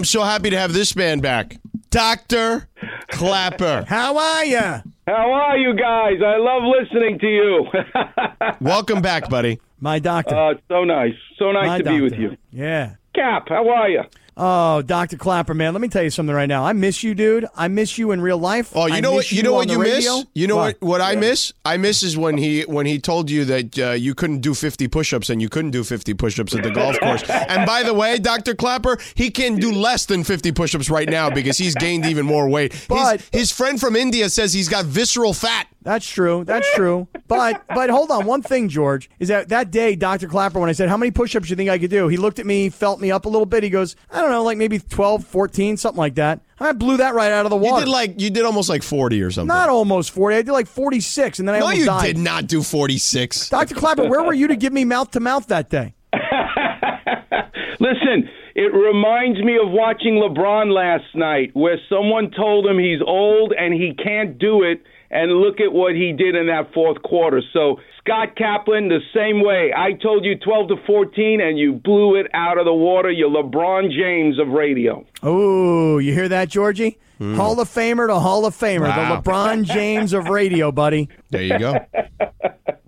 I'm so happy to have this man back. Dr. Klapper. How are ya? How are you guys? I love listening to you. Welcome back, buddy. My doctor. uh, so nice. So nice My to be with you. Yeah. Kap, how are you? Oh, Dr. Klapper, man, let me tell you something right now. I miss you, dude. I miss you in real life. Oh, you I know what? You know what you radio. miss? You know what? What I miss? I miss is when he when he told you that uh, you couldn't do 50 push-ups and you couldn't do 50 push-ups at the golf course. And by the way, Dr. Klapper, he can do less than 50 push-ups right now because he's gained even more weight. His- But- his friend from India says he's got visceral fat. That's true. That's true. But but hold on. One thing, George, is that that day, Dr. Klapper, when I said, how many push-ups you think I could do? He looked at me, felt me up a little bit. He goes, I don't know, like maybe 12, 14, something like that. I blew that right out of the You water. did like you did almost like 40 or something. Not almost 40. I did like 46, and then I no, you died. did not do 46. Dr. Klapper, where were you to give me mouth to mouth that day? Listen, it reminds me of watching LeBron last night, where someone told him he's old and he can't do it, and look at what he did in that fourth quarter. So, Scott Kaplan, the same way. I told you 12 to 14, and you blew it out of the water. You're LeBron James of radio. Oh, you hear that, Georgie? Hmm. Hall of Famer to Hall of Famer, Wow. the LeBron James of radio, buddy. There you go.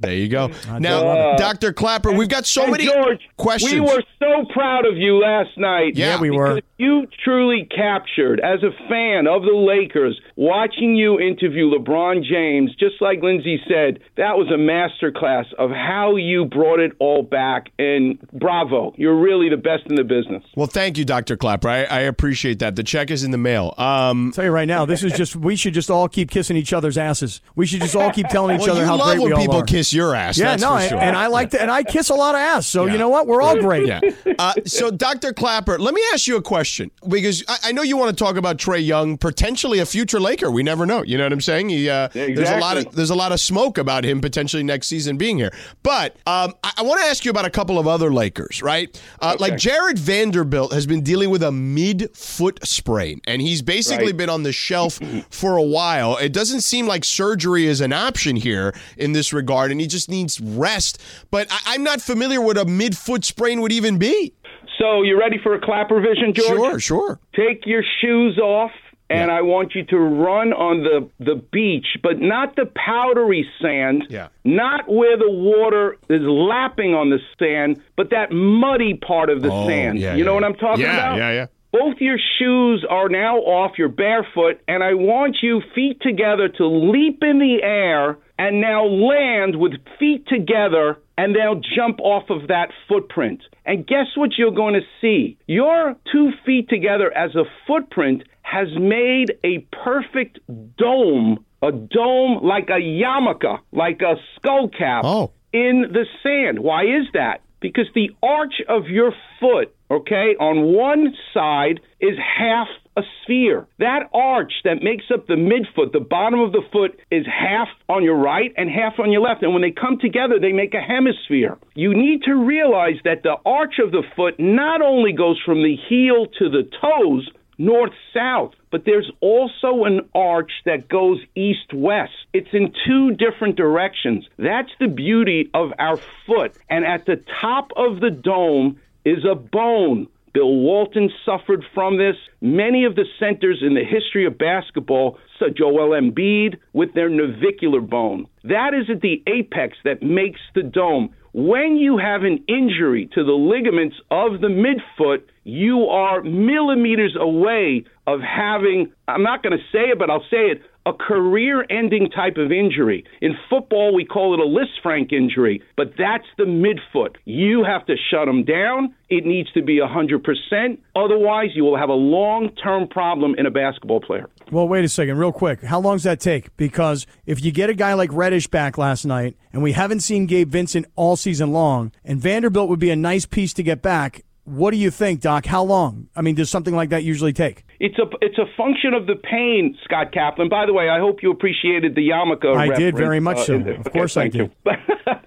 There you go. Now, Dr. Klapper, we've got so many George, questions. we were so proud of you last night. Yeah, we were. You truly captured, as a fan of the Lakers, watching you interview LeBron James, just like Lindsay said, that was a masterclass of how you brought it all back. And bravo, you're really the best in the business. Well, thank you, Dr. Klapper. I, I appreciate that. The check is in the mail. Um, tell you right now, this is just we should just all keep kissing each other's asses. We should just all keep telling each well, other how great we all people are. Kiss your ass. yeah, that's no, for sure. and I like to, and I kiss a lot of ass. So Yeah. you know what? We're all great. yeah. Uh, so, Dr. Klapper, let me ask you a question because I, I know you want to talk about Trae Young, potentially a future Laker. We never know. You know what I'm saying? He, uh, There's a lot of there's a lot of smoke about him potentially next season being here. But um, I, I want to ask you about a couple of other Lakers, right? Uh, Like Jarred Vanderbilt has been dealing with a mid foot sprain, and he's basically Right. been on the shelf for a while. It doesn't seem like surgery is an option here in this regard, and he just needs rest. But I, I'm not familiar what a mid foot sprain would even be. So, you ready for a Klapper vision, George? Sure, sure. Take your shoes off. And Yeah. I want you to run on the, the beach, but not the powdery sand, Yeah. not where the water is lapping on the sand, but that muddy part of the Oh, sand. yeah, you know yeah, what. I'm talking Yeah, about? yeah, yeah. Both your shoes are now off, you're barefoot, and I want you feet together to leap in the air and now land with feet together and they'll jump off of that footprint. And guess what you're going to see? Your two feet together as a footprint has made a perfect dome, a dome like a yarmulke, like a skull cap Oh. in the sand. Why is that? Because the arch of your foot, okay, on one side is half a sphere. That arch that makes up the midfoot, the bottom of the foot, is half on your right and half on your left. And when they come together, they make a hemisphere. You need to realize that the arch of the foot not only goes from the heel to the toes, north south, but there's also an arch that goes east west. It's in two different directions. That's the beauty of our foot. And at the top of the dome is a bone. Bill Walton suffered from this. Many of the centers in the history of basketball, such Joel Embiid, with their navicular bone. That is at the apex that makes the dome. When you have an injury to the ligaments of the midfoot, you are millimeters away of having, I'm not going to say it, but I'll say it, a career ending type of injury. In football, we call it a List Frank injury, but that's the midfoot. You have to shut them down. It needs to be 100%. Otherwise, you will have a long term problem in a basketball player. Well, wait a second, real quick. How long does that take? Because if you get a guy like Reddish back last night, and we haven't seen Gabe Vincent all season long, and Vanderbilt would be a nice piece to get back. What do you think, Doc? How long? I mean, does something like that usually take? It's a it's a function of the pain, Scott Kaplan. By the way, I hope you appreciated the yarmulke. I did very much uh, so. Of Okay, course I did. you.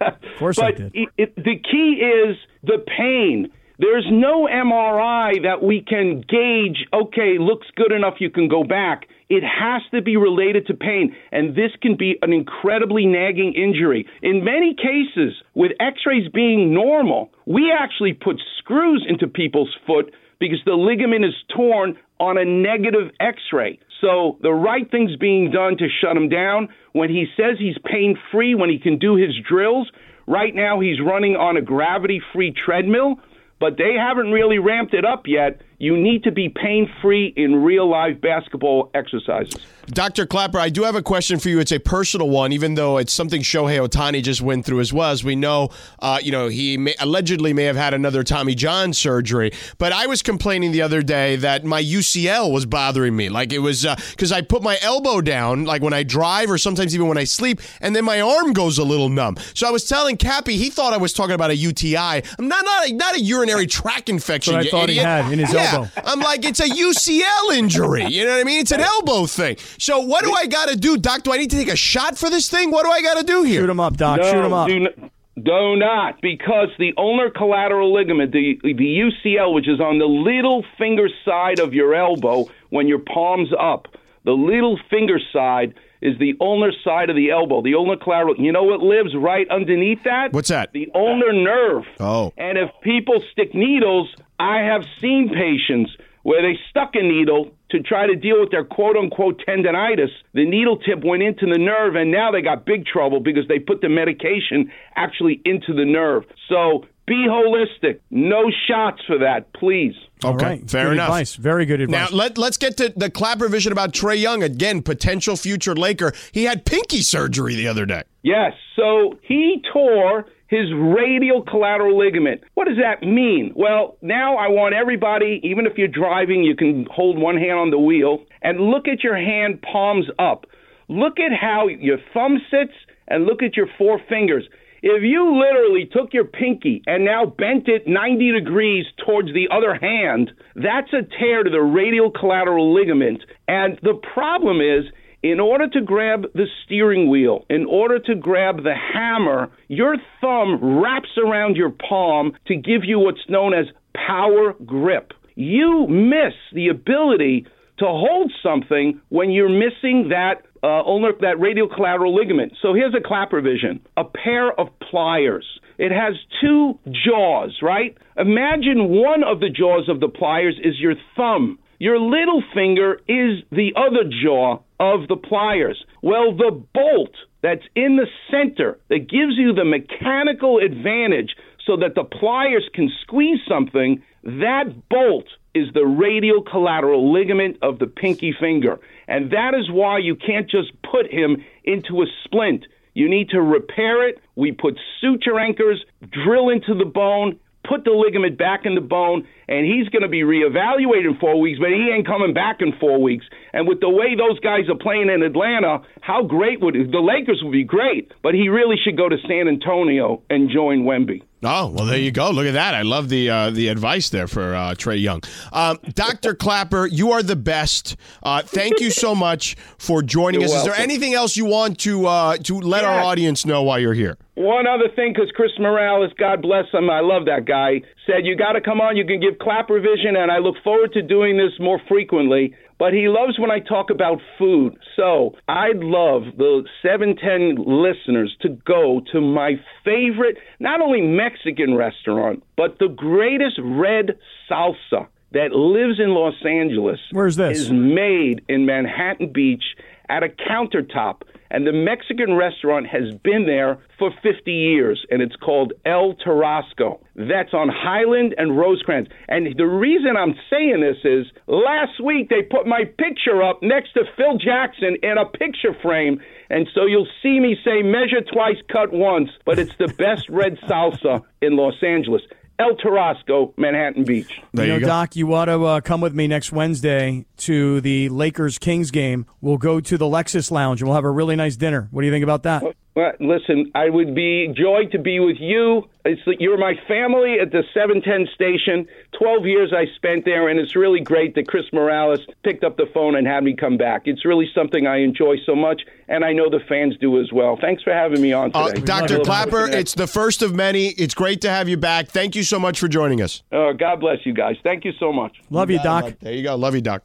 Of course I did. It, it, the key is the pain. There's no MRI that we can gauge, okay, looks good enough, you can go back. It has to be related to pain, and this can be an incredibly nagging injury. In many cases, with x rays being normal, we actually put screws into people's foot because the ligament is torn on a negative x ray. So the right thing's being done to shut him down. When he says he's pain free, when he can do his drills, right now he's running on a gravity free treadmill, but they haven't really ramped it up yet. You need to be pain free in real life basketball exercises. Dr. Klapper, I do have a question for you. It's a personal one, even though it's something Shohei Ohtani just went through as well. As we know, uh, you know, he may, allegedly may have had another Tommy John surgery. But I was complaining the other day that my UCL was bothering me. Like it was because uh, I put my elbow down, like when I drive or sometimes even when I sleep, and then my arm goes a little numb. So I was telling Cappy, he thought I was talking about a UTI. I'm not not a, not a urinary tract infection. I thought idiot. he had in his yeah. Elbow. I'm like, it's a UCL injury. You know what I mean? It's an elbow thing. So what do I got to do, Doc? Do I need to take a shot for this thing? What do I got to do here? Shoot him up, Doc. No, Shoot him up. Do, n- do not, because the ulnar collateral ligament, the the UCL, which is on the little finger side of your elbow when your palms up, the little finger side is the ulnar side of the elbow. The ulnar collateral. You know what lives right underneath that? What's that? The ulnar nerve. Oh. And if people stick needles, I have seen patients where they stuck a needle to try to deal with their quote unquote tendonitis. The needle tip went into the nerve, and now they got big trouble because they put the medication actually into the nerve. So be holistic. No shots for that, please. All Okay, right. fair good enough. Advice. Very good Now advice. let let's get to the Klapper vision about Trae Young again, potential future Laker. He had pinky surgery the other day. Yes. So he tore his radial collateral ligament. What does that mean? Well, now I want everybody, even if you're driving, you can hold one hand on the wheel and look at your hand palms up. Look at how your thumb sits and look at your four fingers. If you literally took your pinky and now bent it 90 degrees towards the other hand, that's a tear to the radial collateral ligament. And the problem is, in order to grab the steering wheel, in order to grab the hammer, your thumb wraps around your palm to give you what's known as power grip. You miss the ability to hold something when you're missing that uh, ulnar, that radial collateral ligament. So here's a Klapper vision: a pair of pliers. It has two jaws, right? Imagine one of the jaws of the pliers is your thumb. Your little finger is the other jaw of the pliers. Well, the bolt that's in the center that gives you the mechanical advantage so that the pliers can squeeze something, that bolt is the radial collateral ligament of the pinky finger. And that is why you can't just put him into a splint. You need to repair it. We put suture anchors, drill into the bone, put the ligament back in the bone, and he's going to be reevaluated in four weeks, but he ain't coming back in four weeks. And with the way those guys are playing in Atlanta, how great would the Lakers would be great, but he really should go to San Antonio and join Wemby. Oh well, there you go. Look at that. I love the uh, the advice there for uh, Trae Young. Um, Doctor Klapper, you are the best. Uh, thank you so much for joining You're us. Is there anything else you want to uh, to let our audience know while you're here? One other thing, because Chris Morales, God bless him, I love that guy, said, You got to come on, you can give Klapper Vision, and I look forward to doing this more frequently. But he loves when I talk about food. So I'd love the 710 listeners to go to my favorite, not only Mexican restaurant, but the greatest red salsa that lives in Los Angeles. Where's this? Is made in Manhattan Beach at a countertop. And the Mexican restaurant has been there for 50 years, and it's called El Tarasco. That's on Highland and Rosecrans. And the reason I'm saying this is last week they put my picture up next to Phil Jackson in a picture frame. And so you'll see me say measure twice, cut once, but it's the best red salsa in Los Angeles. El Tarasco, Manhattan Beach. There you know, you go. Doc, you ought to uh, come with me next Wednesday to the Lakers Kings game. We'll go to the Lexus Lounge and we'll have a really nice dinner. What do you think about that? Well, listen, I would be joy to be with you. It's you're my family at the 710 station. 12 years I spent there, and it's really great that Chris Morales picked up the phone and had me come back. It's really something I enjoy so much, and I know the fans do as well. Thanks for having me on Uh, today. Dr. Klapper, it's the first of many. It's great to have you back. Thank you so much for joining us. Uh, God bless you guys. Thank you so much. Love you, Doc. There you go. Love you, Doc.